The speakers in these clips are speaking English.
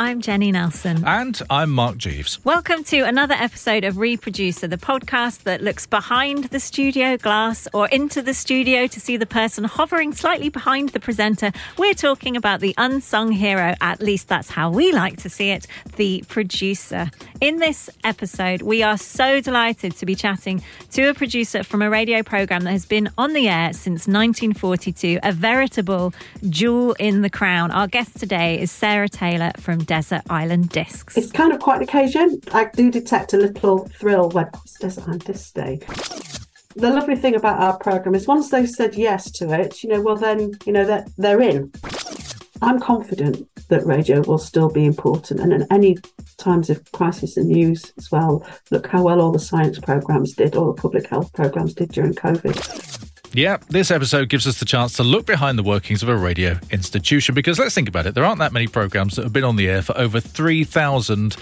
I'm Jenny Nelson. And I'm Mark Jeeves. Welcome to another episode of Re: Producer, the podcast that looks behind the studio glass or into the studio to see the person hovering slightly behind the presenter. We're talking about the unsung hero, at least that's how we like to see it, the producer. In this episode, we are so delighted to be chatting to a producer from a radio program that has been on the air since 1942, a veritable jewel in the crown. Our guest today is Sarah Taylor from Desert Island Discs. It's kind of quite an occasion. I do detect a little thrill when it's Desert Island Discs Day. The lovely thing about our program is once they've said yes to it, you know, well then, you know, they're, they're in. I'm confident that radio will still be important and in any times of crisis and news as well. Look how well all the science programs did, all the public health programs did during COVID. Yeah, this episode gives us the chance to look behind the workings of a radio institution because let's think about it. There aren't that many programs that have been on the air for over 3,000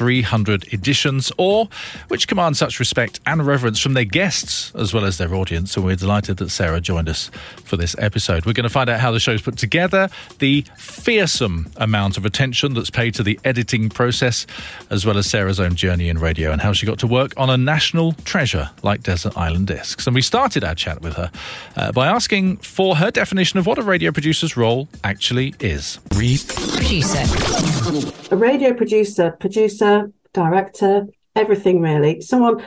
300 editions, or which command such respect and reverence from their guests as well as their audience. And we're delighted that Sarah joined us for this episode. We're going to find out how the show's put together, the fearsome amount of attention that's paid to the editing process, as well as Sarah's own journey in radio and how she got to work on a national treasure like Desert Island Discs. And we started our chat with her uh, by asking for her definition of what a radio producer's role actually is. Read producer. A radio producer, producer, director, everything really. Someone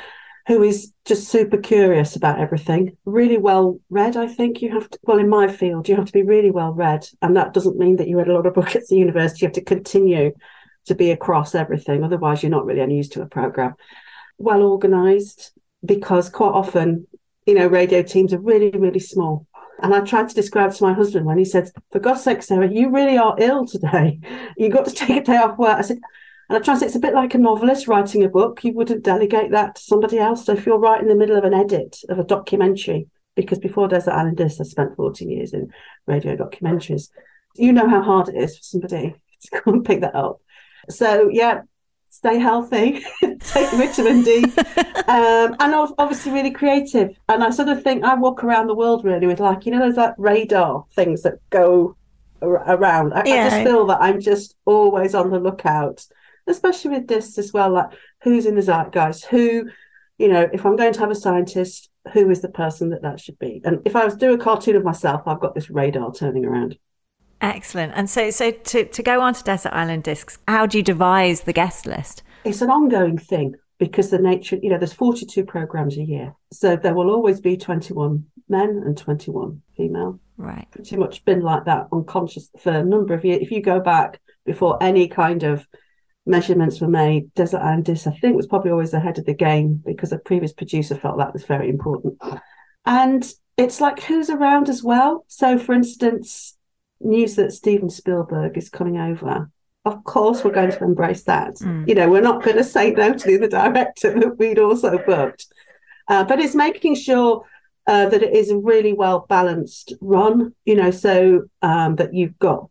who is just super curious about everything, really well read. I think you have to, well, in my field, you have to be really well read. And that doesn't mean that you read a lot of books at the university. You have to continue to be across everything. Otherwise, you're not really any use to a program. Well organized, because quite often, you know, radio teams are really, really small. And I tried to describe to my husband when he said, For God's sake, Sarah, you really are ill today. You got to take a day off work. I said, and I try to say it's a bit like a novelist writing a book. You wouldn't delegate that to somebody else. So if you're right in the middle of an edit of a documentary, because before Desert Island Discs, I spent 14 years in radio documentaries, you know how hard it is for somebody to come and pick that up. So yeah, stay healthy, take vitamin D, um, and obviously really creative. And I sort of think I walk around the world really with like you know those like radar things that go around. I, yeah. I just feel that I'm just always on the lookout especially with this as well, like who's in the zeitgeist, who, you know, if I'm going to have a scientist, who is the person that that should be? And if I was to do a cartoon of myself, I've got this radar turning around. Excellent. And so, so to, to go on to Desert Island Discs, how do you devise the guest list? It's an ongoing thing because the nature, you know, there's 42 programs a year. So there will always be 21 men and 21 female. Right. Pretty much been like that unconscious for a number of years. If you go back before any kind of measurements were made. Desert Island Discs, I think, was probably always ahead of the game because a previous producer felt that was very important. And it's like who's around as well. So, for instance, news that Steven Spielberg is coming over. Of course, we're going to embrace that. Mm. You know, we're not going to say no to the director that we'd also booked. Uh, but it's making sure uh, that it is a really well balanced run, you know, so um, that you've got,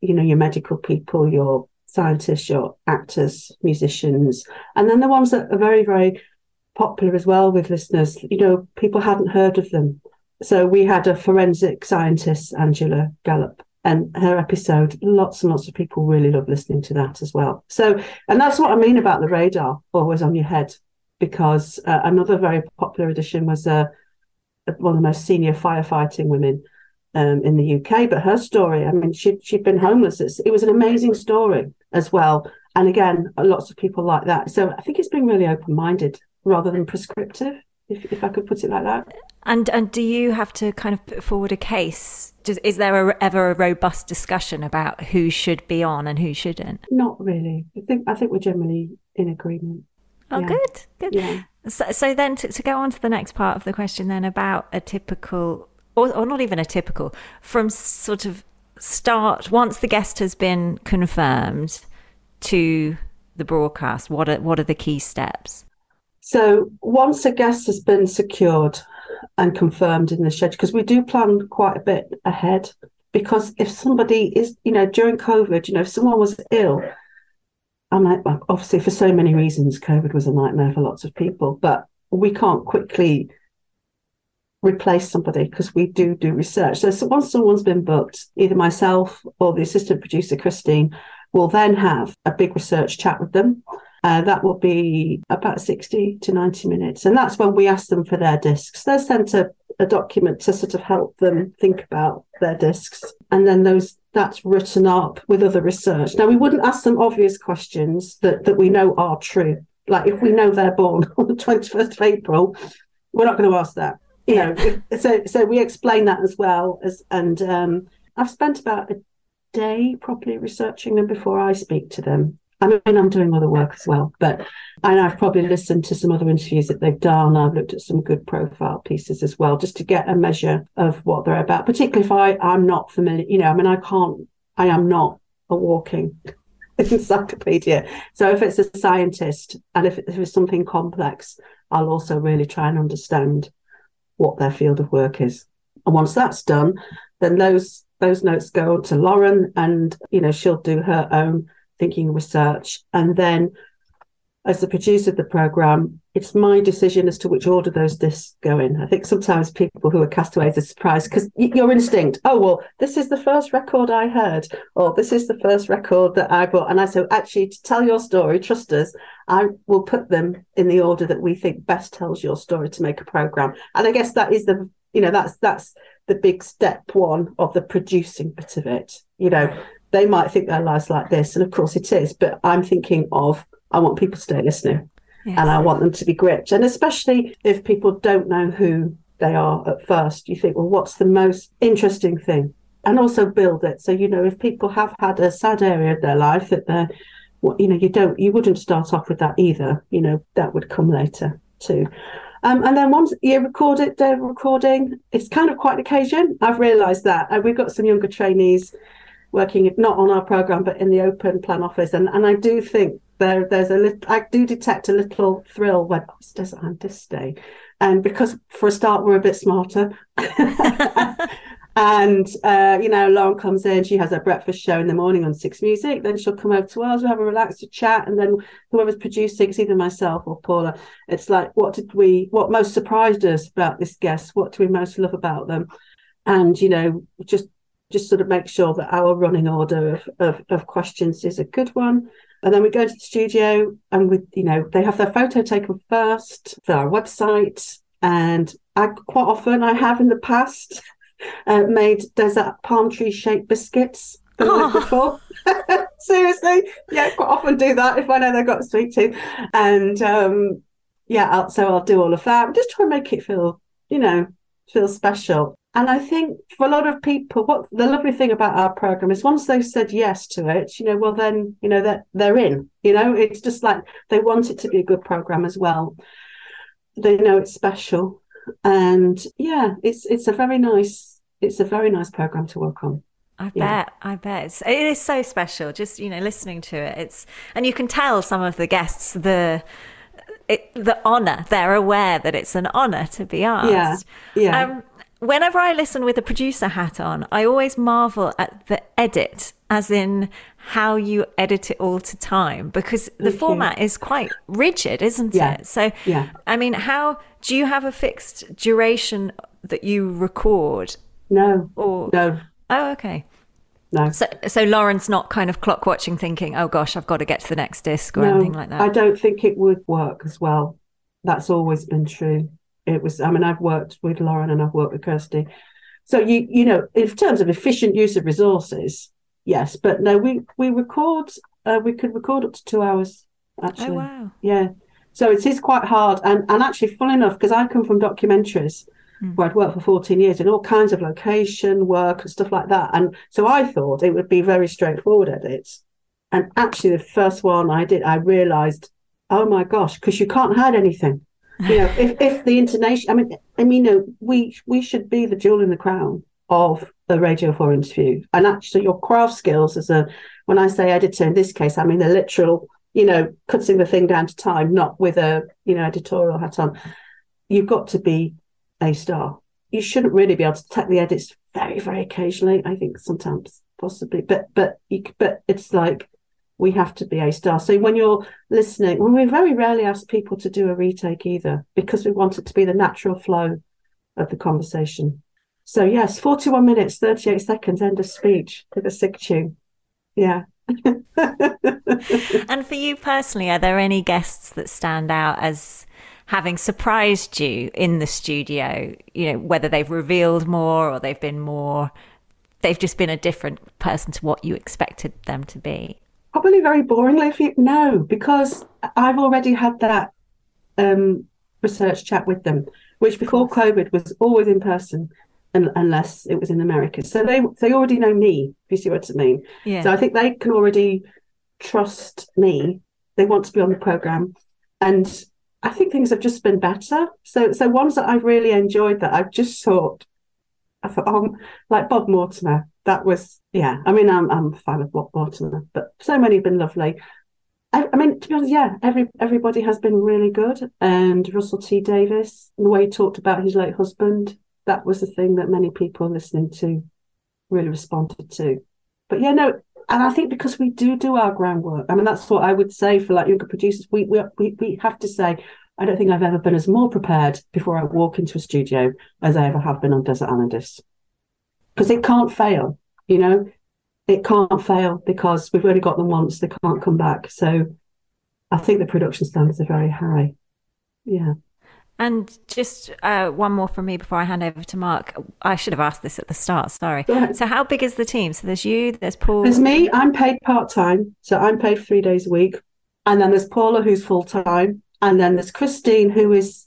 you know, your medical people, your scientists, your actors, musicians, and then the ones that are very, very popular as well with listeners, you know, people hadn't heard of them. So we had a forensic scientist, Angela Gallop, and her episode, lots and lots of people really love listening to that as well. So, and that's what I mean about the radar always on your head, because uh, another very popular edition was uh, one of the most senior firefighting women um, in the UK. But her story, I mean, she'd, she'd been homeless. It's, it was an amazing story as well. And again, lots of people like that. So I think it's been really open minded rather than prescriptive, if, if I could put it like that. And and do you have to kind of put forward a case? Just, is there a, ever a robust discussion about who should be on and who shouldn't? Not really. I think I think we're generally in agreement. Oh, yeah. good, good. Yeah. So, so then to, to go on to the next part of the question, then about a typical, or, or not even a typical, from sort of start once the guest has been confirmed to the broadcast. What are what are the key steps? So once a guest has been secured and confirmed in the schedule, because we do plan quite a bit ahead. Because if somebody is, you know, during COVID, you know, if someone was ill, I might obviously for so many reasons, COVID was a nightmare for lots of people, but we can't quickly replace somebody because we do do research. So, so once someone's been booked, either myself or the assistant producer Christine will then have a big research chat with them uh, that will be about 60 to 90 minutes. And that's when we ask them for their discs. They're sent a, a document to sort of help them think about their discs. And then those that's written up with other research. Now we wouldn't ask them obvious questions that, that we know are true. Like if we know they're born on the 21st of April, we're not going to ask that. You know, so so we explain that as well as and um, I've spent about a day properly researching them before I speak to them. I mean, I'm doing other work as well, but and I've probably listened to some other interviews that they've done. I've looked at some good profile pieces as well, just to get a measure of what they're about. Particularly if I I'm not familiar, you know, I mean, I can't, I am not a walking encyclopedia. So if it's a scientist and if, if it's something complex, I'll also really try and understand what their field of work is. And once that's done, then those those notes go to Lauren, and you know she'll do her own thinking research. And then as the producer of the program, it's my decision as to which order those discs go in. I think sometimes people who are castaways are surprised because your instinct, oh, well, this is the first record I heard, or this is the first record that I bought. And I said, actually, to tell your story, trust us, I will put them in the order that we think best tells your story to make a program. And I guess that is the, you know, that's, that's, the big step one of the producing bit of it. You know, they might think their life's like this, and of course it is. But I'm thinking of I want people to stay listening, yes. and I want them to be gripped, and especially if people don't know who they are at first, you think, well, what's the most interesting thing? And also build it. So you know, if people have had a sad area of their life that they're, you know, you don't, you wouldn't start off with that either. You know, that would come later too. Um, and then once you record it, day recording, it's kind of quite an occasion. I've realised that. And we've got some younger trainees working not on our program but in the open plan office. And and I do think there there's a little I do detect a little thrill when oh, it's Desert Island Discs day. And because for a start we're a bit smarter. And uh, you know Lauren comes in she has her breakfast show in the morning on Six Music. Then she'll come over to us we have a relaxed chat and then whoever's producing it's either myself or Paula. It's like what did we what most surprised us about this guest what do we most love about them? And you know just just sort of make sure that our running order of, of, of questions is a good one. And then we go to the studio and we, you know, they have their photo taken first for our website. And I quite often I have in the past uh, made desert palm tree shaped biscuits the oh. before. Seriously, yeah, quite often do that if I know they've got a sweet tooth. And um, yeah, I'll, so I'll do all of that. Just try and make it feel, you know, feel special. And I think for a lot of people, what the lovely thing about our program is once they've said yes to it, you know, well then, you know, that they're, they're in. You know, it's just like they want it to be a good program as well. They know it's special. And yeah, it's it's a very nice it's a very nice program to work on. I yeah. bet, I bet it's, it is so special. Just you know, listening to it, it's and you can tell some of the guests the it, the honor. They're aware that it's an honor to be asked. Yeah, yeah. Um, whenever I listen with a producer hat on, I always marvel at the edit, as in how you edit it all to time, because the Thank format you. is quite rigid, isn't Yeah, it? So, yeah. I mean, how do you have a fixed duration that you record? No, Or no, oh, okay. no. So, so Lauren's not kind of clock watching, thinking, "Oh gosh, I've got to get to the next disc" or no, anything like that. I don't think it would work as well. That's always been true. It was. I mean, I've worked with Lauren and I've worked with Kirsty. So you you know, in terms of efficient use of resources, yes, but no, we we record. Uh, we could record up to two hours. Actually, oh wow. Yeah. So it is quite hard. And, and actually, fun enough, because I come from documentaries where I'd worked for 14 years in all kinds of location work and stuff like that. And so I thought it would be very straightforward edits. And actually, the first one I did, I realized, oh my gosh, because you can't hide anything. You know, if, if the intonation, I mean, I mean, you know, we we should be the jewel in the crown of a Radio 4 interview. And actually, your craft skills as a, when I say editor in this case, I mean the literal, you know, cutting the thing down to time, not with a, you know, editorial hat on. You've got to be a star. You shouldn't really be able to take the edits very, very occasionally. I think sometimes possibly, but but you, but it's like we have to be a star. So when you're listening, when we very rarely ask people to do a retake either because we want it to be the natural flow of the conversation. So yes, 41 minutes, 38 seconds, end of speech with a sig tune. Yeah. And for you personally, are there any guests that stand out as having surprised you in the studio? You know, whether they've revealed more or they've been more, they've just been a different person to what you expected them to be. Probably very boringly if you no, because I've already had that um, research chat with them, which before COVID was always in person, un- unless it was in America. So they they already know me. If you see what I mean. Yeah. So I think they can already trust me. They want to be on the program, and I think things have just been better. So so ones that I've really enjoyed that I've just thought, I thought, oh, like Bob Mortimer. That was yeah. I mean, I'm I'm a fan of Bob Mortimer, but so many have been lovely. I, I mean, to be honest, yeah, every everybody has been really good. And Russell T Davies, the way he talked about his late husband, that was the thing that many people listening to really responded to. But yeah, no, and I think because we do do our groundwork, I mean, that's what I would say for like younger producers. We we we, we have to say, I don't think I've ever been as more prepared before I walk into a studio as I ever have been on Desert Island Discs. Because it can't fail, you know, it can't fail because we've only got them once; they can't come back. So, I think the production standards are very high. Yeah. And just uh, one more from me before I hand over to Mark. I should have asked this at the start. Sorry. Ahead. So, how big is the team? So, there's you, there's Paul. There's me. I'm paid part time, so I'm paid three days a week, and then there's Paula who's full time, and then there's Christine who is,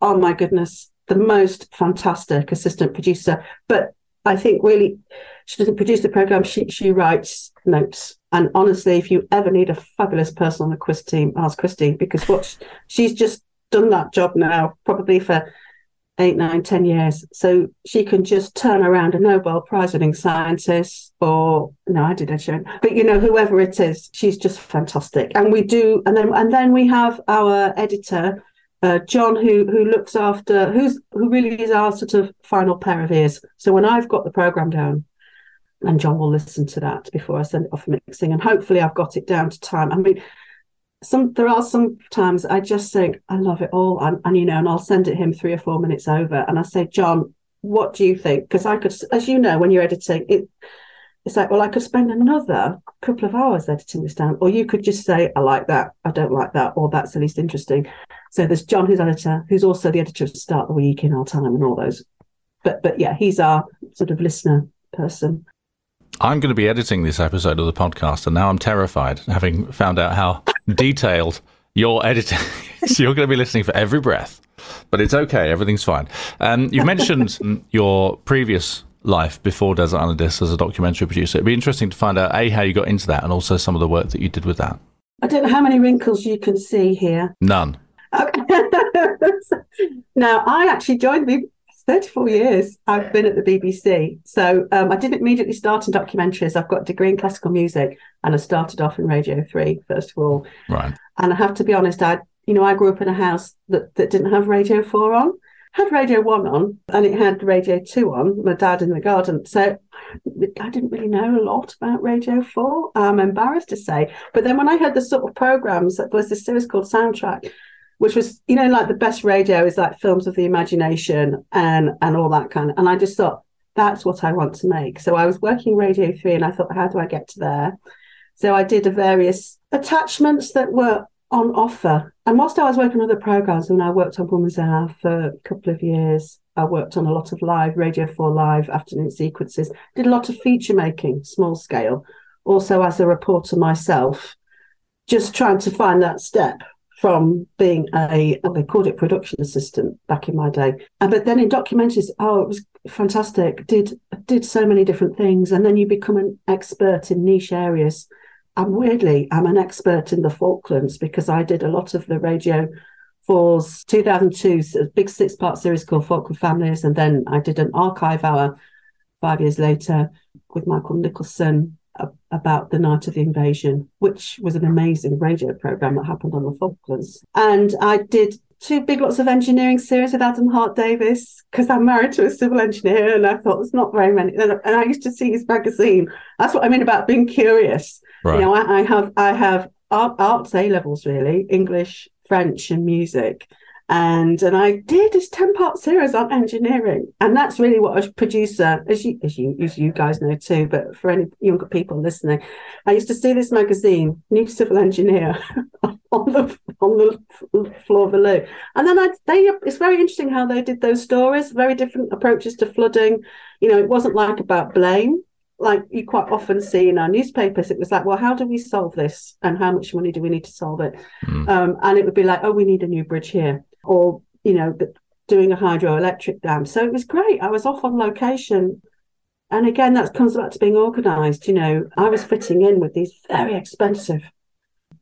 oh my goodness, the most fantastic assistant producer. But I think really, she doesn't produce the program. She she writes notes. And honestly, if you ever need a fabulous person on the quiz team, ask Christine because what sh- she's just done that job now, probably for eight, nine, ten years. So she can just turn around a Nobel Prize winning scientist or no, I did Ed Sheeran, but you know, whoever it is, she's just fantastic. And we do, and then and then we have our editor, uh, John, who who looks after who's who really is our sort of final pair of ears. So when I've got the program down, and John will listen to that before I send it off for mixing, and hopefully I've got it down to time. I mean, some there are some times I just think I love it all, and, and you know, and I'll send it him three or four minutes over, and I say, John, what do you think? Because I could, as you know, when you're editing, it it's like, well, I could spend another couple of hours editing this down, or you could just say, I like that, I don't like that, or that's the least interesting. So there's John, who's editor, who's also the editor of Start the Week in Our Time and all those. But but yeah, he's our sort of listener person. I'm going to be editing this episode of the podcast, and now I'm terrified, having found out how detailed your editing is. You're going to be listening for every breath, but it's okay. Everything's fine. Um, you've mentioned your previous life before Desert Island Discs as a documentary producer. It'd be interesting to find out, A, how you got into that, and also some of the work that you did with that. I don't know how many wrinkles you can see here. None. Okay. now, I actually joined the 34 years I've been at the BBC. So um, I didn't immediately start in documentaries. I've got a degree in classical music and I started off in Radio 3, first of all. Right. And I have to be honest, I you know, I grew up in a house that, that didn't have Radio 4 on. Had Radio 1 on and it had Radio 2 on, my dad in the garden. So I didn't really know a lot about Radio 4, I'm embarrassed to say. But then when I heard the sort of programs, there was this series called Soundtrack, which was, you know, like the best radio is like films of the imagination and and all that kind of and I just thought, that's what I want to make. So I was working Radio 3 and I thought, how do I get to there? So I did a various attachments that were on offer. And whilst I was working on other programs, and I worked on Woman's Hour for a couple of years, I worked on a lot of live Radio 4 live afternoon sequences, did a lot of feature making, small scale, also as a reporter myself, just trying to find that step from being a they called it production assistant back in my day. Uh, but then in documentaries, oh, it was fantastic. Did did so many different things, and then you become an expert in niche areas. And weirdly, I'm an expert in the Falklands because I did a lot of the radio Falls 2002 a big six part series called Falkland Families, and then I did an archive hour five years later with Michael Nicholson about the night of the invasion, which was an amazing radio program that happened on the Falklands. And I did two big lots of engineering series with Adam Hart Davis because I'm married to a civil engineer, and I thought there's not very many. And I used to see his magazine. That's what I mean about being curious. Right. You know, I, I have I have art, arts A levels really, English, French, and music and and I did this ten part series on engineering, and that's really what a producer, as you as you as you guys know too, but for any younger people listening, I used to see this magazine, New Civil Engineer, on the on the floor below, and then I they it's very interesting how they did those stories, very different approaches to flooding. You know, it wasn't like about blame, like you quite often see in our newspapers, it was like, well, how do we solve this, and how much money do we need to solve it? Mm. Um, and it would be like, oh, we need a new bridge here or you know doing a hydroelectric dam. So it was great. I was off on location. And again that comes back to being organized you know. I was fitting in with these very expensive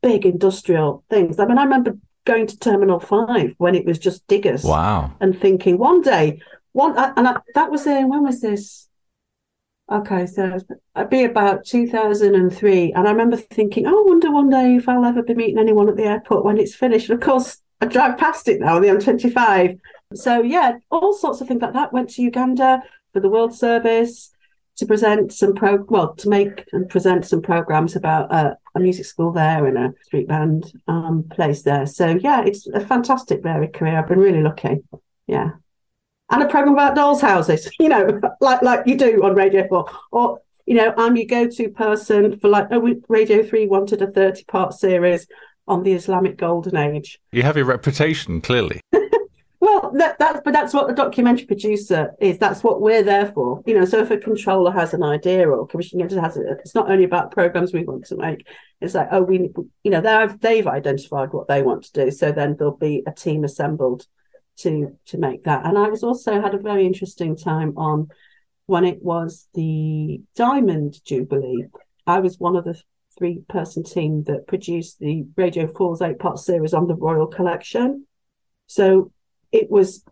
big industrial things. I mean i remember going to terminal 5 when it was just diggers wow. and thinking one day one and I, that was in when was this? Okay so it'd be about 2003 and i remember thinking oh, i wonder one day if i'll ever be meeting anyone at the airport when it's finished. And of course I drive past it now on the M25. So yeah, all sorts of things like that. Went to Uganda for the World Service to present some pro well to make and present some programs about uh, a music school there and a street band um, place there. So yeah, it's a fantastic varied career. I've been really lucky. Yeah. And a program about dolls' houses, you know, like like you do on Radio 4. Or, you know, I'm your go-to person for like, oh, Radio 3 wanted a 30-part series on the Islamic Golden Age. You have your reputation, clearly. well, that, that's but that's what the documentary producer is. That's what we're there for. You know, so if a controller has an idea or commissioning editor has it, it's not only about programs we want to make. It's like, oh, we, you know, they've they've identified what they want to do. So then there'll be a team assembled to to make that. And I was also had a very interesting time on when it was the Diamond Jubilee. I was one of the three person team that produced the Radio 4's eight part series on the Royal Collection. So it was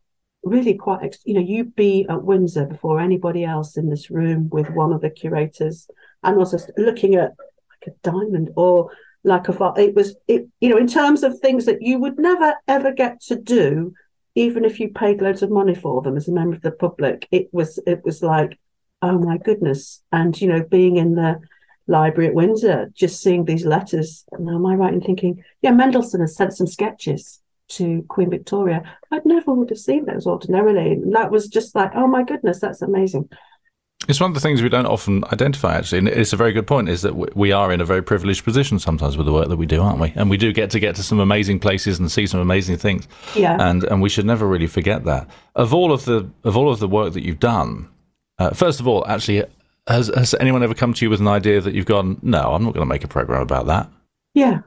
really quite, you know, you'd be at Windsor before anybody else in this room with one of the curators and also looking at like a diamond or like a, it was, it, you know, in terms of things that you would never ever get to do, even if you paid loads of money for them as a member of the public, it was, it was like, oh my goodness. And, you know, being in the, library at Windsor, just seeing these letters. And am I right in thinking, yeah, Mendelssohn has sent some sketches to Queen Victoria. I'd never would have seen those ordinarily. And that was just like, oh my goodness, that's amazing. It's one of the things we don't often identify, actually. And it's a very good point, is that we are in a very privileged position sometimes with the work that we do, aren't we? And we do get to get to some amazing places and see some amazing things. Yeah. And and we should never really forget that. Of all of the of all of the work that you've done, uh, first of all, actually, has, has anyone ever come to you with an idea that you've gone, no, I'm not going to make a program about that? Yeah,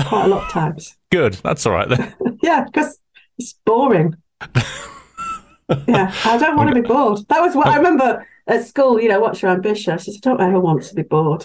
quite a lot of times. Good, that's all right then. yeah, because it's boring. yeah, I don't want to be bored. That was what I remember at school. You know, what's your ambition? I said, I don't ever want to be bored.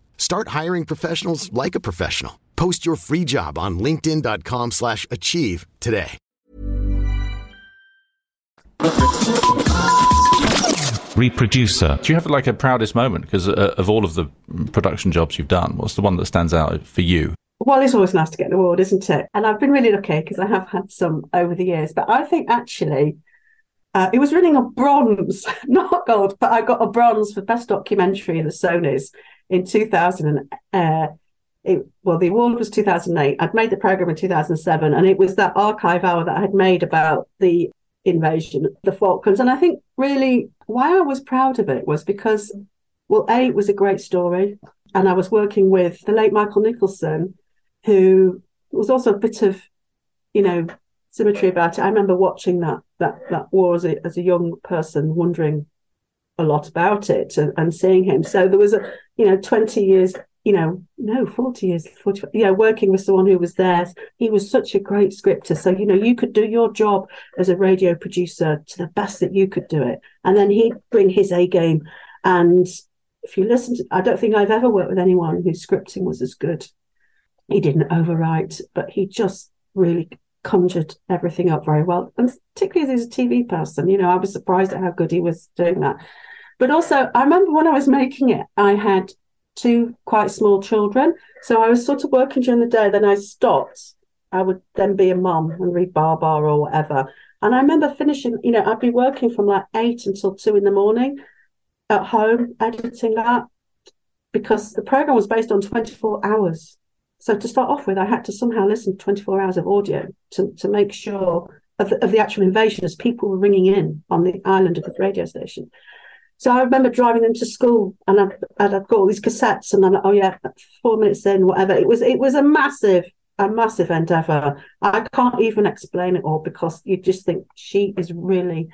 Start hiring professionals like a professional. Post your free job on linkedin.com/achieve slash achieve today. Re: Producer. Do you have like a proudest moment? Because uh, of all of the production jobs you've done, what's the one that stands out for you? Well, it's always nice to get an award, isn't it? And I've been really lucky because I have had some over the years. But I think actually, uh, it was winning a bronze, not gold, but I got a bronze for best documentary in the Sonys in 2000. And, uh, it, well, the award was 2008. I'd made the program in 2007, and it was that archive hour that I had made about the invasion of the Falklands. And I think really why I was proud of it was because, well, A, it was a great story. And I was working with the late Michael Nicholson, who was also a bit of, you know, symmetry about it. I remember watching that that that war as a as a young person, wondering a lot about it and, and seeing him. So there was a, you know, 20 years you know, no, 40 years, 40, you know, working with someone who was there. He was such a great scripter. So, you know, you could do your job as a radio producer to the best that you could do it. And then he'd bring his A game. And if you listen to, I don't think I've ever worked with anyone whose scripting was as good. He didn't overwrite, but he just really conjured everything up very well. And particularly as a TV person, you know, I was surprised at how good he was doing that. But also, I remember when I was making it, I had two quite small children. So I was sort of working during the day, then I stopped. I would then be a mum and read Babar or whatever. And I remember finishing, you know, I'd be working from like eight until two in the morning at home editing that because the program was based on 24 hours. So to start off with, I had to somehow listen to 24 hours of audio to, to make sure of the, of the actual invasion as people were ringing in on the island of the radio station. So I remember driving them to school, and I'd, I'd got all these cassettes, and I'm like, oh yeah, four minutes in, whatever. It was it was a massive, a massive endeavor. I can't even explain it all because you just think she is really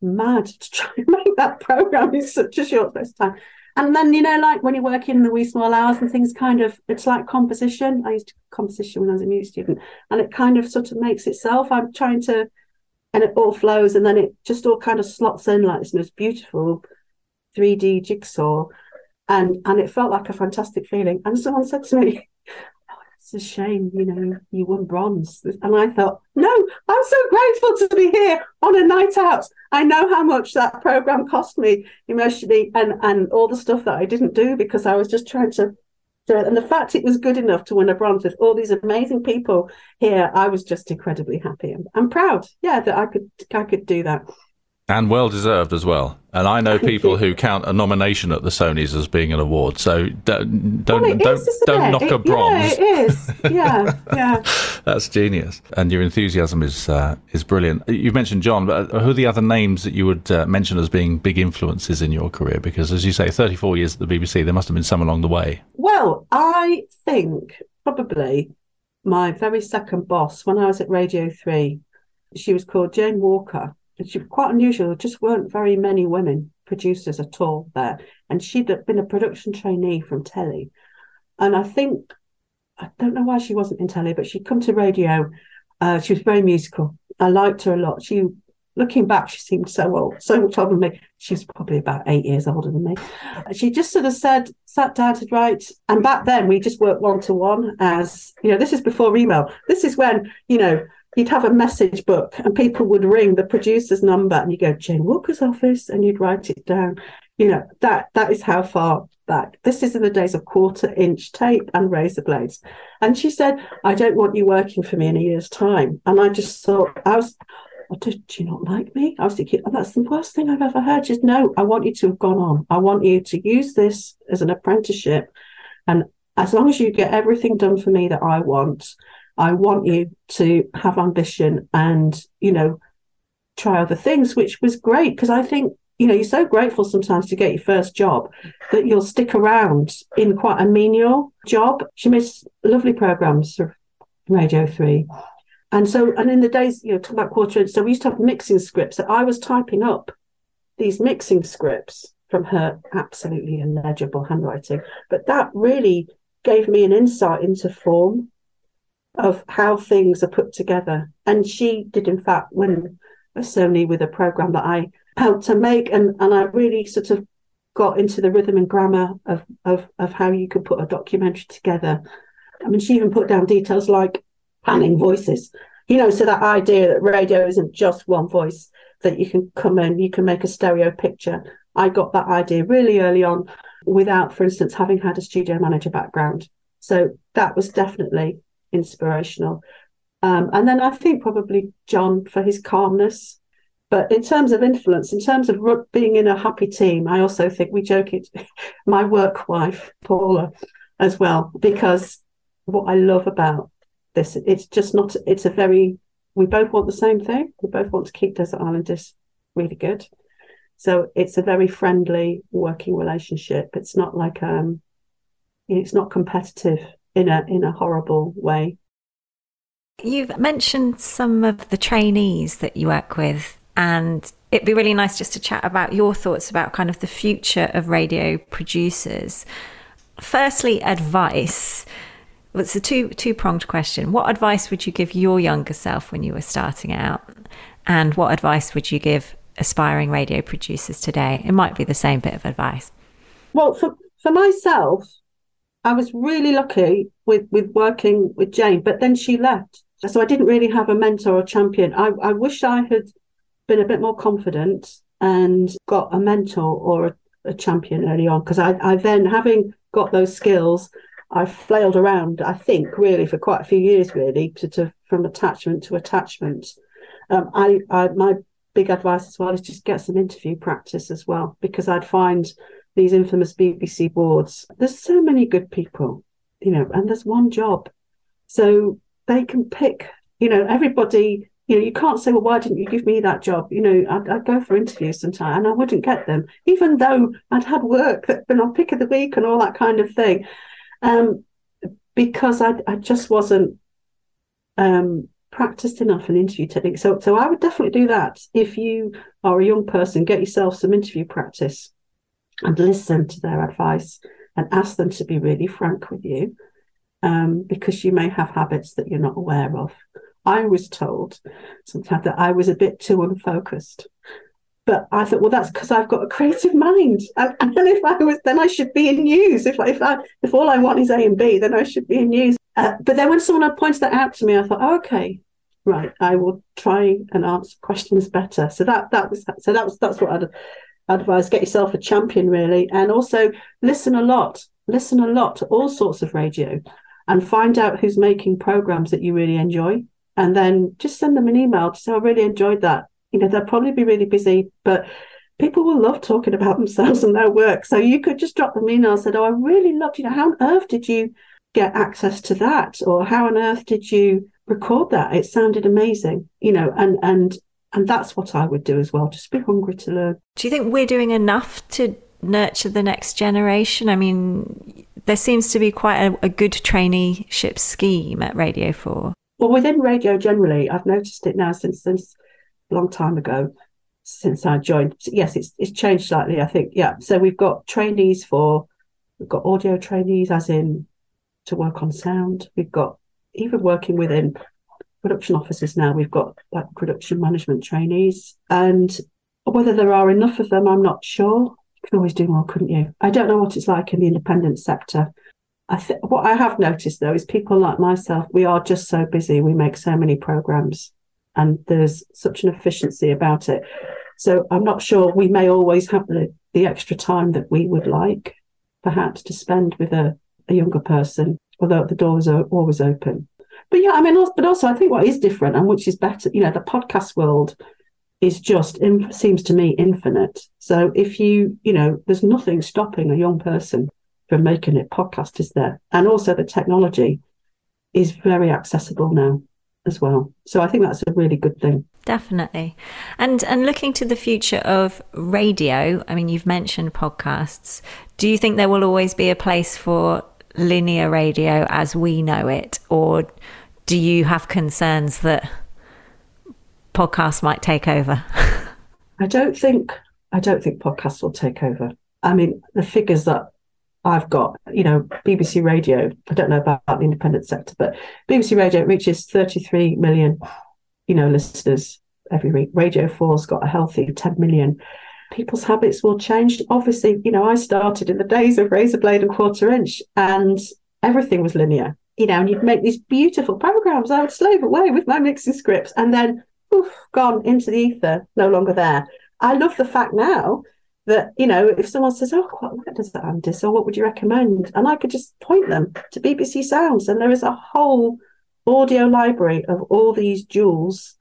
mad to try and make that program in such a short space of time. And then you know, like when you're working in the wee small hours and things, kind of it's like composition. I used to composition when I was a music student, and it kind of sort of makes itself. I'm trying to, and it all flows, and then it just all kind of slots in like this most beautiful 3D jigsaw, and and it felt like a fantastic feeling. And someone said to me, "It's a shame, you know, you won bronze." And I thought, "No, I'm so grateful to be here on a night out. I know how much that program cost me emotionally, and and all the stuff that I didn't do because I was just trying to." And the fact it was good enough to win a bronze with all these amazing people here, I was just incredibly happy and, and proud. Yeah, that I could I could do that and well deserved as well. And I know people who count a nomination at the Sonys as being an award. So don't don't well, don't, is, don't knock it, a bronze. Yeah, it is. Yeah, yeah. That's genius. And your enthusiasm is uh, is brilliant. You mentioned John, but who are the other names that you would uh, mention as being big influences in your career? Because as you say, 34 years at the BBC, there must have been some along the way. Well, I think probably my very second boss when I was at Radio 3, she was called Jane Walker it's quite unusual. There just weren't very many women producers at all there. And she'd been a production trainee from telly. And I think, I don't know why she wasn't in telly, but she'd come to radio. Uh, she was very musical. I liked her a lot. She, looking back, she seemed so old, so much older than me. She was probably about eight years older than me. She just sort of said, sat down to write. And back then, we just worked one to one as, you know, this is before email. This is when, you know, you'd have a message book and people would ring the producer's number and you go Jane Walker's office and you'd write it down. You know that that is how far back. This is in the days of quarter inch tape and razor blades. And she said, I don't want you working for me in a year's time. And I just thought, I was, oh, do you not like me? I was thinking, oh, that's the worst thing I've ever heard. She said, no, I want you to have gone on. I want you to use this as an apprenticeship. And as long as you get everything done for me that I want, I want you to have ambition and, you know, try other things, which was great because I think you know, you're so grateful sometimes to get your first job that you'll stick around in quite a menial job. She makes lovely programs for Radio 3. And so, and in the days, you know, talk about quarter inch, so we used to have mixing scripts that I was typing up these mixing scripts from her absolutely illegible handwriting. But that really gave me an insight into form of how things are put together. And she did, in fact, when Sony with a program that I helped to make and and I really sort of got into the rhythm and grammar of of of how you could put a documentary together. I mean, she even put down details like panning voices. You know, so that idea that radio isn't just one voice, that you can come in, you can make a stereo picture. I got that idea really early on without, for instance, having had a studio manager background. So that was definitely inspirational. Um, and then I think probably John for his calmness but in terms of influence, in terms of being in a happy team, I also think we joke it, my work wife, Paula, as well, because what I love about this, it's just not, it's a very, we both want the same thing. We both want to keep Desert Island Discs really good. So it's a very friendly working relationship. It's not like, um, it's not competitive in a, in a horrible way. You've mentioned some of the trainees that you work with and it'd be really nice just to chat about your thoughts about kind of the future of radio producers. Firstly, advice. Well, it's a two two pronged question. What advice would you give your younger self when you were starting out, and what advice would you give aspiring radio producers today? It might be the same bit of advice. Well, for for myself, I was really lucky with with working with Jane, but then she left, so I didn't really have a mentor or champion. I I wish I had been a bit more confident and got a mentor or a, a champion early on because I, I then having got those skills I flailed around I think really for quite a few years really to, to from attachment to attachment um, I, I my big advice as well is just get some interview practice as well because I'd find these infamous BBC boards there's so many good people you know and there's one job so they can pick you know everybody you know, you can't say, well, why didn't you give me that job? You know, I'd, I'd go for interviews sometimes and I wouldn't get them, even though I'd had work that been on pick of the week and all that kind of thing, um, because I, I just wasn't um, practiced enough in interview technique. So, so I would definitely do that. If you are a young person, get yourself some interview practice and listen to their advice and ask them to be really frank with you, um, because you may have habits that you're not aware of. I was told sometimes that I was a bit too unfocused. But I thought, well, that's because I've got a creative mind, and, and if I was, then I should be in news. If if I if all I want is A and B, then I should be in news. Uh, but then when someone had pointed that out to me, I thought, oh, okay, right, I will try and answer questions better. So that that was so that was that's what I'd advise: get yourself a champion, really, and also listen a lot, listen a lot to all sorts of radio, and find out who's making programs that you really enjoy and then just send them an email to say, I really enjoyed that. You know, they'll probably be really busy, but people will love talking about themselves and their work. So you could just drop them an email and say, Oh, I really loved, you know, how on earth did you get access to that? Or how on earth did you record that? It sounded amazing, you know, and and and that's what I would do as well. Just be hungry to learn. Do you think we're doing enough to nurture the next generation? I mean, there seems to be quite a, a good traineeship scheme at Radio 4. Well, within radio generally, I've noticed it now since since a long time ago, since I joined. Yes, it's it's changed slightly. I think. Yeah. So we've got trainees for we've got audio trainees, as in to work on sound. We've got even working within production offices now. We've got like production management trainees, and whether there are enough of them, I'm not sure. You can always do more, couldn't you? I don't know what it's like in the independent sector. I th- what I have noticed though is people like myself, we are just so busy. We make so many programs, and there's such an efficiency about it. So I'm not sure we may always have the, the extra time that we would like. perhaps to spend with a, a younger person, although the doors are always open. But yeah, I mean, but also I think what is different and which is better, you know, the podcast world is just seems to me infinite. So if you, you know, there's nothing stopping a young person from making it. Podcast is there, and also the technology is very accessible now as well. So I think that's a really good thing. Definitely. And and looking to the future of radio, I mean you've mentioned podcasts. Do you think there will always be a place for linear radio as we know it or do you have concerns that podcasts might take over? I don't think I don't think podcasts will take over. I mean, the figures that I've got, you know, BBC Radio, I don't know about the independent sector, but BBC Radio reaches 33 million, you know, listeners every week. Radio 4's got a healthy 10 million. People's habits will change. Obviously, you know, I started in the days of razor blade and quarter inch and everything was linear, you know, and you'd make these beautiful programs. I would slave away with my mixing scripts and then oof, gone into the ether, no longer there. I love the fact now that you know if someone says oh what, does that Andis or what would you recommend and I could just point them to BBC Sounds and there is a whole audio library of all these jewels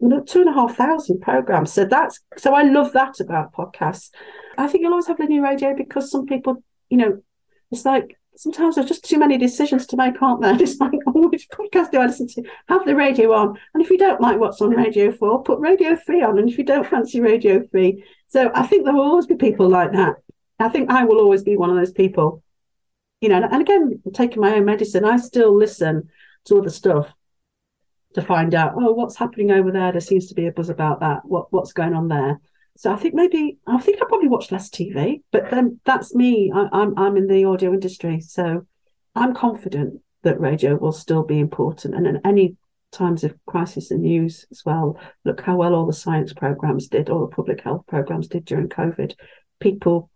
two and a half thousand programs so that's so I love that about podcasts I think you'll always have linear radio because some people you know it's like sometimes there's just too many decisions to make, aren't there? It's like, oh, which podcast do I listen to? Have the radio on. And if you don't like what's on Radio 4, put Radio 3 on. And if you don't fancy Radio 3. So I think there will always be people like that. I think I will always be one of those people. You know, and again, taking my own medicine, I still listen to other stuff to find out, oh, what's happening over there? There seems to be a buzz about that. What what's going on there? So I think maybe I think I probably watch less TV, but then that's me. I, I'm I'm in the audio industry, so I'm confident that radio will still be important. And in any times of crisis and news as well, look how well all the science programs did, all the public health programs did during COVID. People,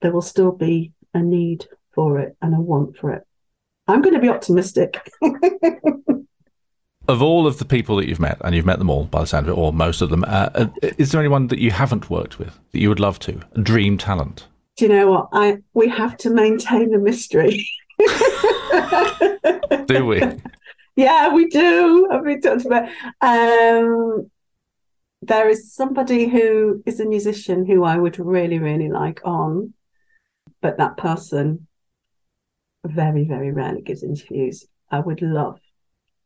there will still be a need for it and a want for it. I'm going to be optimistic. of all of the people that you've met, and you've met them all by the sound of it, or most of them, uh, uh, is there anyone that you haven't worked with that you would love to? A dream talent? Do you know what? I we have to maintain the mystery. do we? Yeah, we do. I've been talked about. Um, there is somebody who is a musician who I would really, really like on, but that person very, very rarely gives interviews. I would love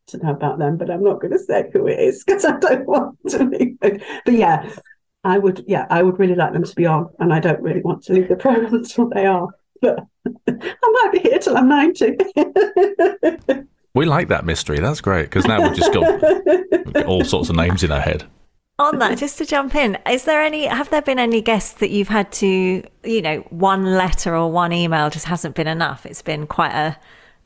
to know about them, but I'm not going to say who it is because I don't want to leave it. But yeah, I would, yeah, I would really like them to be on, and I don't really want to leave the program until they are. But I might be here till I'm 90. we like that mystery. That's great because now we've just got, we've got all sorts of names in our head on that just to jump in is there any have there been any guests that you've had to you know one letter or one email just hasn't been enough it's been quite a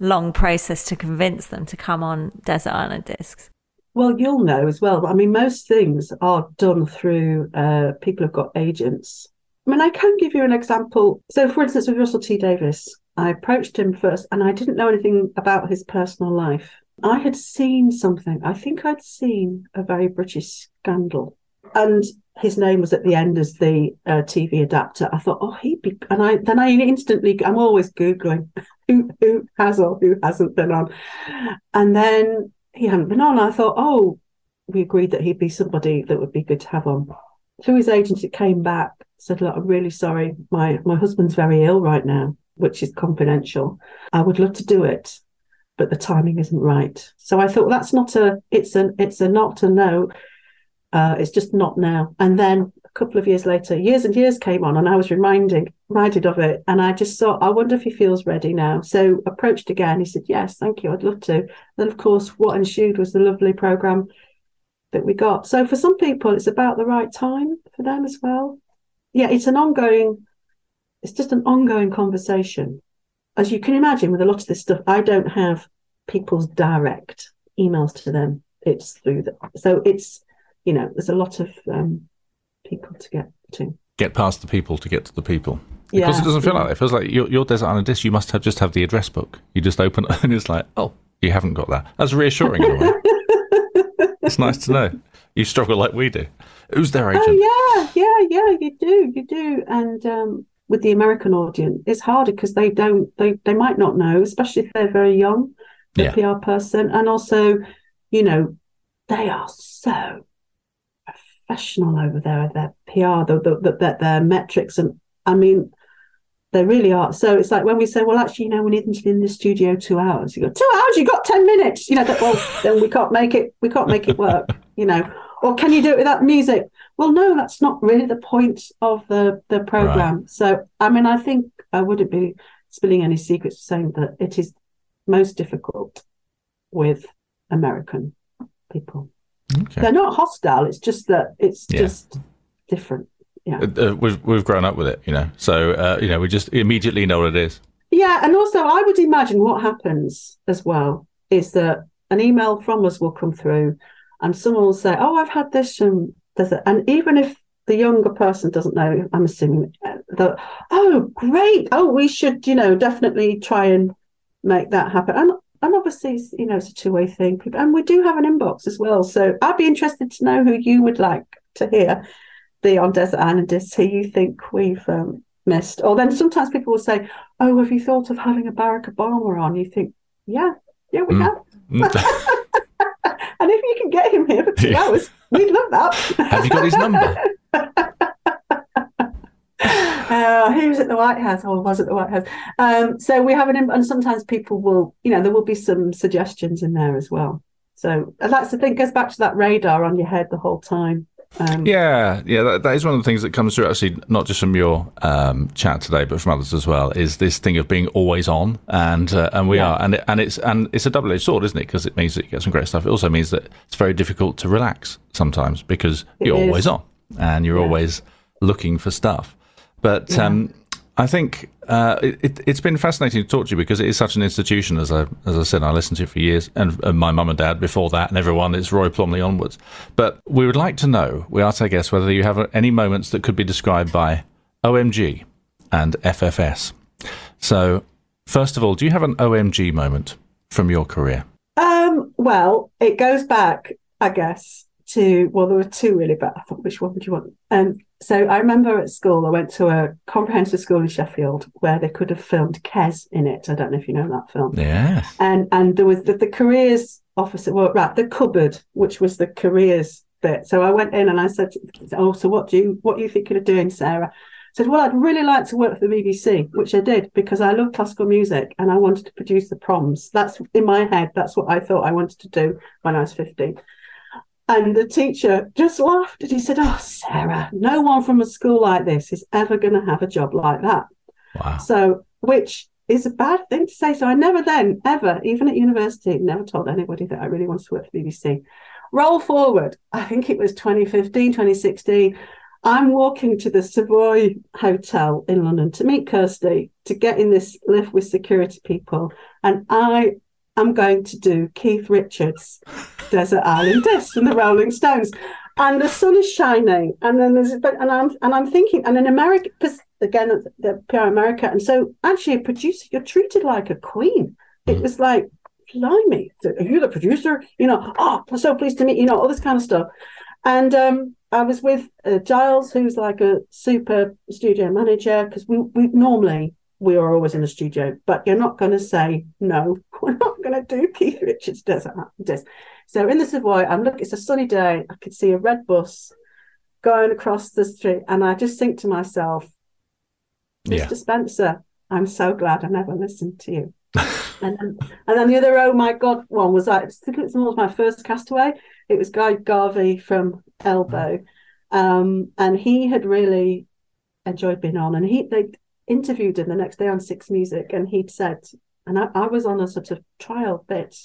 long process to convince them to come on Desert Island Discs? Well, you'll know as well. I mean, most things are done through uh, people who've got agents. I mean, I can give you an example. So, for instance, with Russell T Davies, I approached him first and I didn't know anything about his personal life. I had seen something. I think I'd seen a very British scandal. And his name was at the end as the uh, TV adapter. I thought, oh, he'd be, and I then I instantly, I'm always googling who who has or who hasn't been on, and then he hadn't been on. I thought, oh, we agreed that he'd be somebody that would be good to have on. Through his agent, it came back said, look, I'm really sorry, my my husband's very ill right now, which is confidential. I would love to do it, but the timing isn't right. So I thought well, that's not a, it's an it's a not a no uh, it's just not now. And then a couple of years later, years and years came on, and I was reminding reminded of it. And I just thought, I wonder if he feels ready now. So approached again. He said, Yes, thank you. I'd love to. Then of course, what ensued was the lovely program that we got. So for some people, it's about the right time for them as well. Yeah, it's an ongoing. It's just an ongoing conversation. As you can imagine, with a lot of this stuff, I don't have people's direct emails to them. It's through the so it's you know, there's a lot of um, people to get to. Get past the people to get to the people. Because yeah. it doesn't feel like that. It feels like your, your Desert Island Disc, you must have just have the address book. You just open it and it's like, oh, you haven't got that. That's reassuring in a way. it's nice to know. You struggle like we do. Who's their agent? Oh, yeah, yeah, yeah, you do, you do. And um, with the American audience it's harder because they don't they they might not know, especially if they're very young, the Yeah. PR person, and also, you know, they are so professional over there. Their PR, the, the, the, their, their metrics, and I mean, they really are. So it's like when we say, well, actually, you know, we need them to be in the studio two hours. You go two hours. You got ten minutes. You know, that, well, then we can't make it. We can't make it work. You know, or can you do it without music? Well, no, that's not really the point of the the program. So, I mean, I think I wouldn't be spilling any secrets saying that it is most difficult with American people. Okay. They're not hostile. It's just that it's Yeah. just different. Yeah. Uh, uh, we've we've grown up with it, you know. So uh, you know, we just immediately know what it is. Yeah, and also I would imagine what happens as well is that an email from us will come through, and someone will say, "Oh, I've had this," and there's a, and even if the younger person doesn't know, I'm assuming uh, that, "Oh, great! Oh, we should, you know, definitely try and make that happen." And and obviously, you know, it's a two way thing. And we do have an inbox as well, so I'd be interested to know who you would like to hear the on Desert Islanders who you think we've um, missed. Or then sometimes people will say, "Oh, have you thought of having a Barack Obama on?" You think, "Yeah, yeah, we Mm. have." And if you can get him here for two Yeah. hours, we'd love that. Have you got his number? Uh, was at the White House, or was at the White House. Um, so we have an, and sometimes people will, you know, there will be some suggestions in there as well. So that's the thing, goes back to that radar on your head the whole time. Um, Yeah, yeah, that, that is one of the things that comes through. Actually, not just from your um, chat today, but from others as well. Is this thing of being always on, and uh, and we Yeah. are, and it, and it's and it's a double edged sword, isn't it? Because it means that you get some great stuff. It also means that it's very difficult to relax sometimes because It you're is. always on and you're Yeah. always looking for stuff. But um, I think uh, it, it's been fascinating to talk to you because it is such an institution. As I as I said, I listened to it for years, and, and my mum and dad before that, and everyone. It's Roy Plomley onwards. But we would like to know. We ask our guests whether you have any moments that could be described by OMG and FFS. So, first of all, do you have an OMG moment from your career? Um, well, it goes back, I guess, to well, there were two really, but I thought which one would you want? Um, so I remember at school, I went to a comprehensive school in Sheffield where they could have filmed Kes in it. I don't know if you know that film. Yes. And and there was the, the careers officer, well, right, the cupboard, which was the careers bit. So I went in and I said, "Oh, so what do you what are you thinking of doing, Sarah?" I said, "Well, I'd really like to work for the BBC," which I did because I love classical music and I wanted to produce the proms. That's in my head. That's what I thought I wanted to do when I was fifteen. And the teacher just laughed and he said, "Oh, Sarah, no one from a school like this is ever going to have a job like that." Wow. So, which is a bad thing to say. So, I never then, ever, even at university, never told anybody that I really wanted to work for BBC. Roll forward, I think it was 2015, 2016. I'm walking to the Savoy Hotel in London to meet Kirsty to get in this lift with security people. And I am going to do Keith Richards' Desert Island Discs and the Rolling Stones. And the sun is shining, and then there's but and I'm and I'm thinking, and in America, because again, the PR America, and so actually, a producer, you're treated like a queen. It was like, blimey, are you the producer? You know, oh, I'm so pleased to meet you. Know all this kind of stuff. And um, I was with uh, Giles, who's like a super studio manager, because we, we normally we are always in the studio, but you're not going to say no. We're not going to do Keith Richards Desert Disc. So in the Savoy, I'm look. It's a sunny day. I could see a red bus going across the street, and I just think to myself, Yeah. Mr. Spencer, I'm so glad I never listened to you. and then, and then the other oh my god one was like I think it was my first castaway. It was Guy Garvey from Elbow, um, and he had really enjoyed being on, and he they interviewed him the next day on Six Music, and he'd said, and I, I was on a sort of trial bit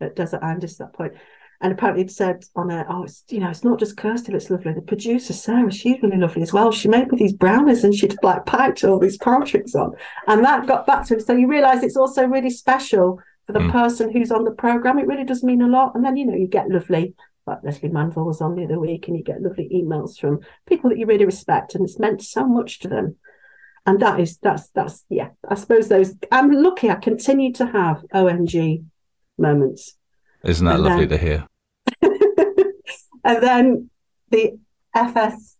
at Desert Island at that point, and apparently he'd said on a, oh, it's you know, it's not just Kirsty that's lovely. The producer Sarah, she's really lovely as well. She made me these brownies, and she'd like piped all these palm tricks on, and that got back to him. So you realise it's also really special for the Mm. person who's on the program. It really does mean a lot. And then you know you get lovely. Like Lesley Manville was on the other week, and you get lovely emails from people that you really respect, and it's meant so much to them and that is that's that's yeah i suppose those i'm lucky i continue to have omg moments Isn't that And lovely then- to hear? and then the fs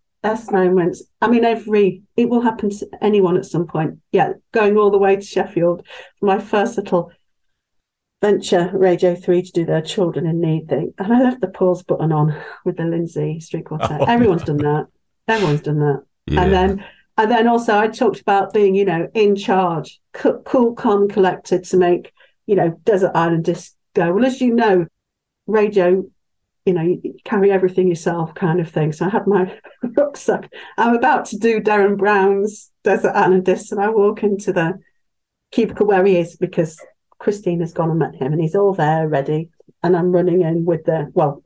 moments. I mean, every it will happen to anyone at some point. Yeah, going all the way to Sheffield, my first little venture, Radio Three, to do their Children in Need thing, and I left the pause button on with the Lindsay String Quartet. Oh, Everyone's done that. Everyone's done that. Yeah. And then, and then also, I talked about being, you know, in charge, cool, calm, collected to make, you know, Desert Island Disc go. Well, as you know, radio you know, you carry everything yourself kind of thing. So I had my rucksack. I'm about to do Derren Brown's Desert Island Discs, and I walk into the cubicle where he is because Christine has gone and met him, and he's all there ready. And I'm running in with the well,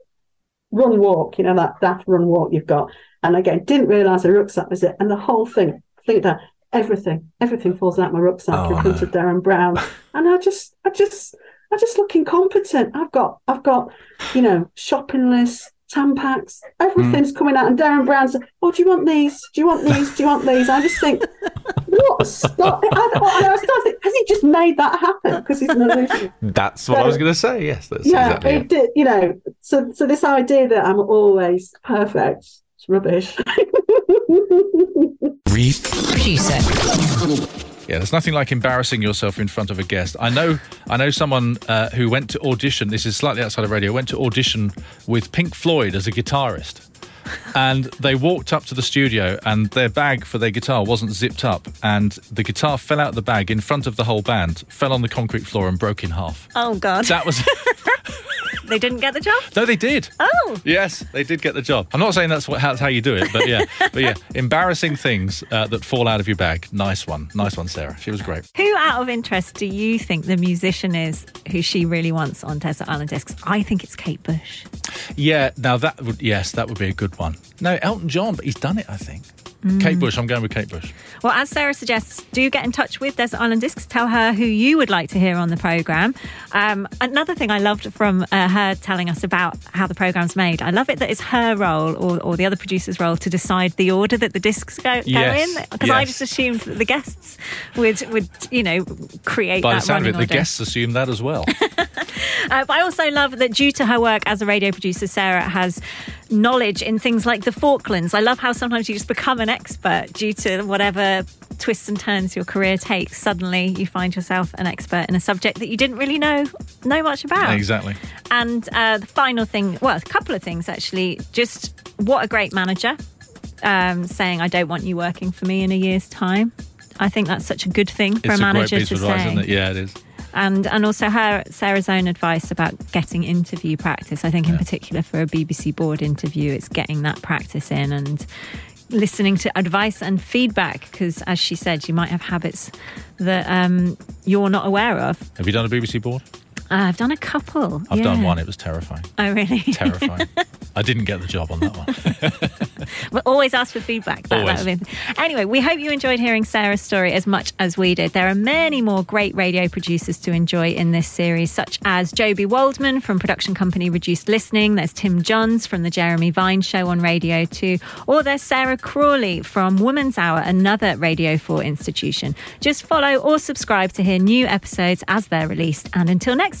run walk, you know, that that run walk you've got. And again, didn't realise the rucksack was it, and the whole thing, think that everything, everything falls out my rucksack oh, in front no. of Derren Brown, and I just, I just I just look incompetent. I've got, I've got, you know, shopping lists, Tampax, everything's mm. coming out. And Derren Brown's, oh, do you want these? Do you want these? Do you want these? I just think, what? Stop. I, I, I think, has he just made that happen? Because he's an illusion. That's what so, I was going to say. Yes, that's yeah, exactly it, did. You know, so so this idea that I'm always perfect, it's rubbish. Read. She said. Yeah, there's nothing like embarrassing yourself in front of a guest. I know, I know someone uh, who went to audition. This is slightly outside of radio. Went to audition with Pink Floyd as a guitarist, and they walked up to the studio, and their bag for their guitar wasn't zipped up, and the guitar fell out of the bag in front of the whole band, fell on the concrete floor, and broke in half. Oh God! That was. They didn't get the job? No, they did. Oh. Yes, they did get the job. I'm not saying that's what, how, how you do it, but yeah. but yeah, embarrassing things uh, that fall out of your bag. Nice one. Nice one, Sarah. She was great. Who, out of interest, do you think the musician is who she really wants on Desert Island Discs? I think it's Kate Bush. Yeah, now that would, yes, that would be a good one. No, Elton John, but he's done it, I think. Mm. Kate Bush, I'm going with Kate Bush. Well, as Sarah suggests, do get in touch with Desert Island Discs. Tell her who you would like to hear on the programme. Um, another thing I loved from uh, her telling us about how the programme's made, I love it that it's her role or, or, the other producer's role to decide the order that the discs go, yes. go in. Because yes. I just assumed that the guests would, would you know, create By that the sound of it, the guests assume that as well. uh, but I also love that due to her work as a radio producer, Sarah has knowledge in things like the Falklands. I love how sometimes you just become an expert due to whatever twists and turns your career takes. Suddenly, you find yourself an expert in a subject that you didn't really know know much about. Exactly. And uh, the final thing, well, a couple of things actually. Just what a great manager, um, saying I don't want you working for me in a year's time. I think that's such a good thing for it's a manager to say. Yeah, it is and and also her Sarah's own advice about getting interview practice. I think in particular for a BBC board interview, it's getting that practice in and listening to advice and feedback because, as she said, you might have habits that um, you're not aware of. Have you done a BBC board? Uh, I've done a couple. I've yeah. done one. It was terrifying. Oh, really? Terrifying. I didn't get the job on that one. but always ask for feedback. That, always. That anyway, we hope you enjoyed hearing Sarah's story as much as we did. There are many more great radio producers to enjoy in this series, such as Joby Waldman from production company Reduced Listening. There's Tim Johns from the Jeremy Vine Show on Radio 2. Or there's Sarah Crawley from Woman's Hour, another Radio 4 institution. Just follow or subscribe to hear new episodes as they're released. And until next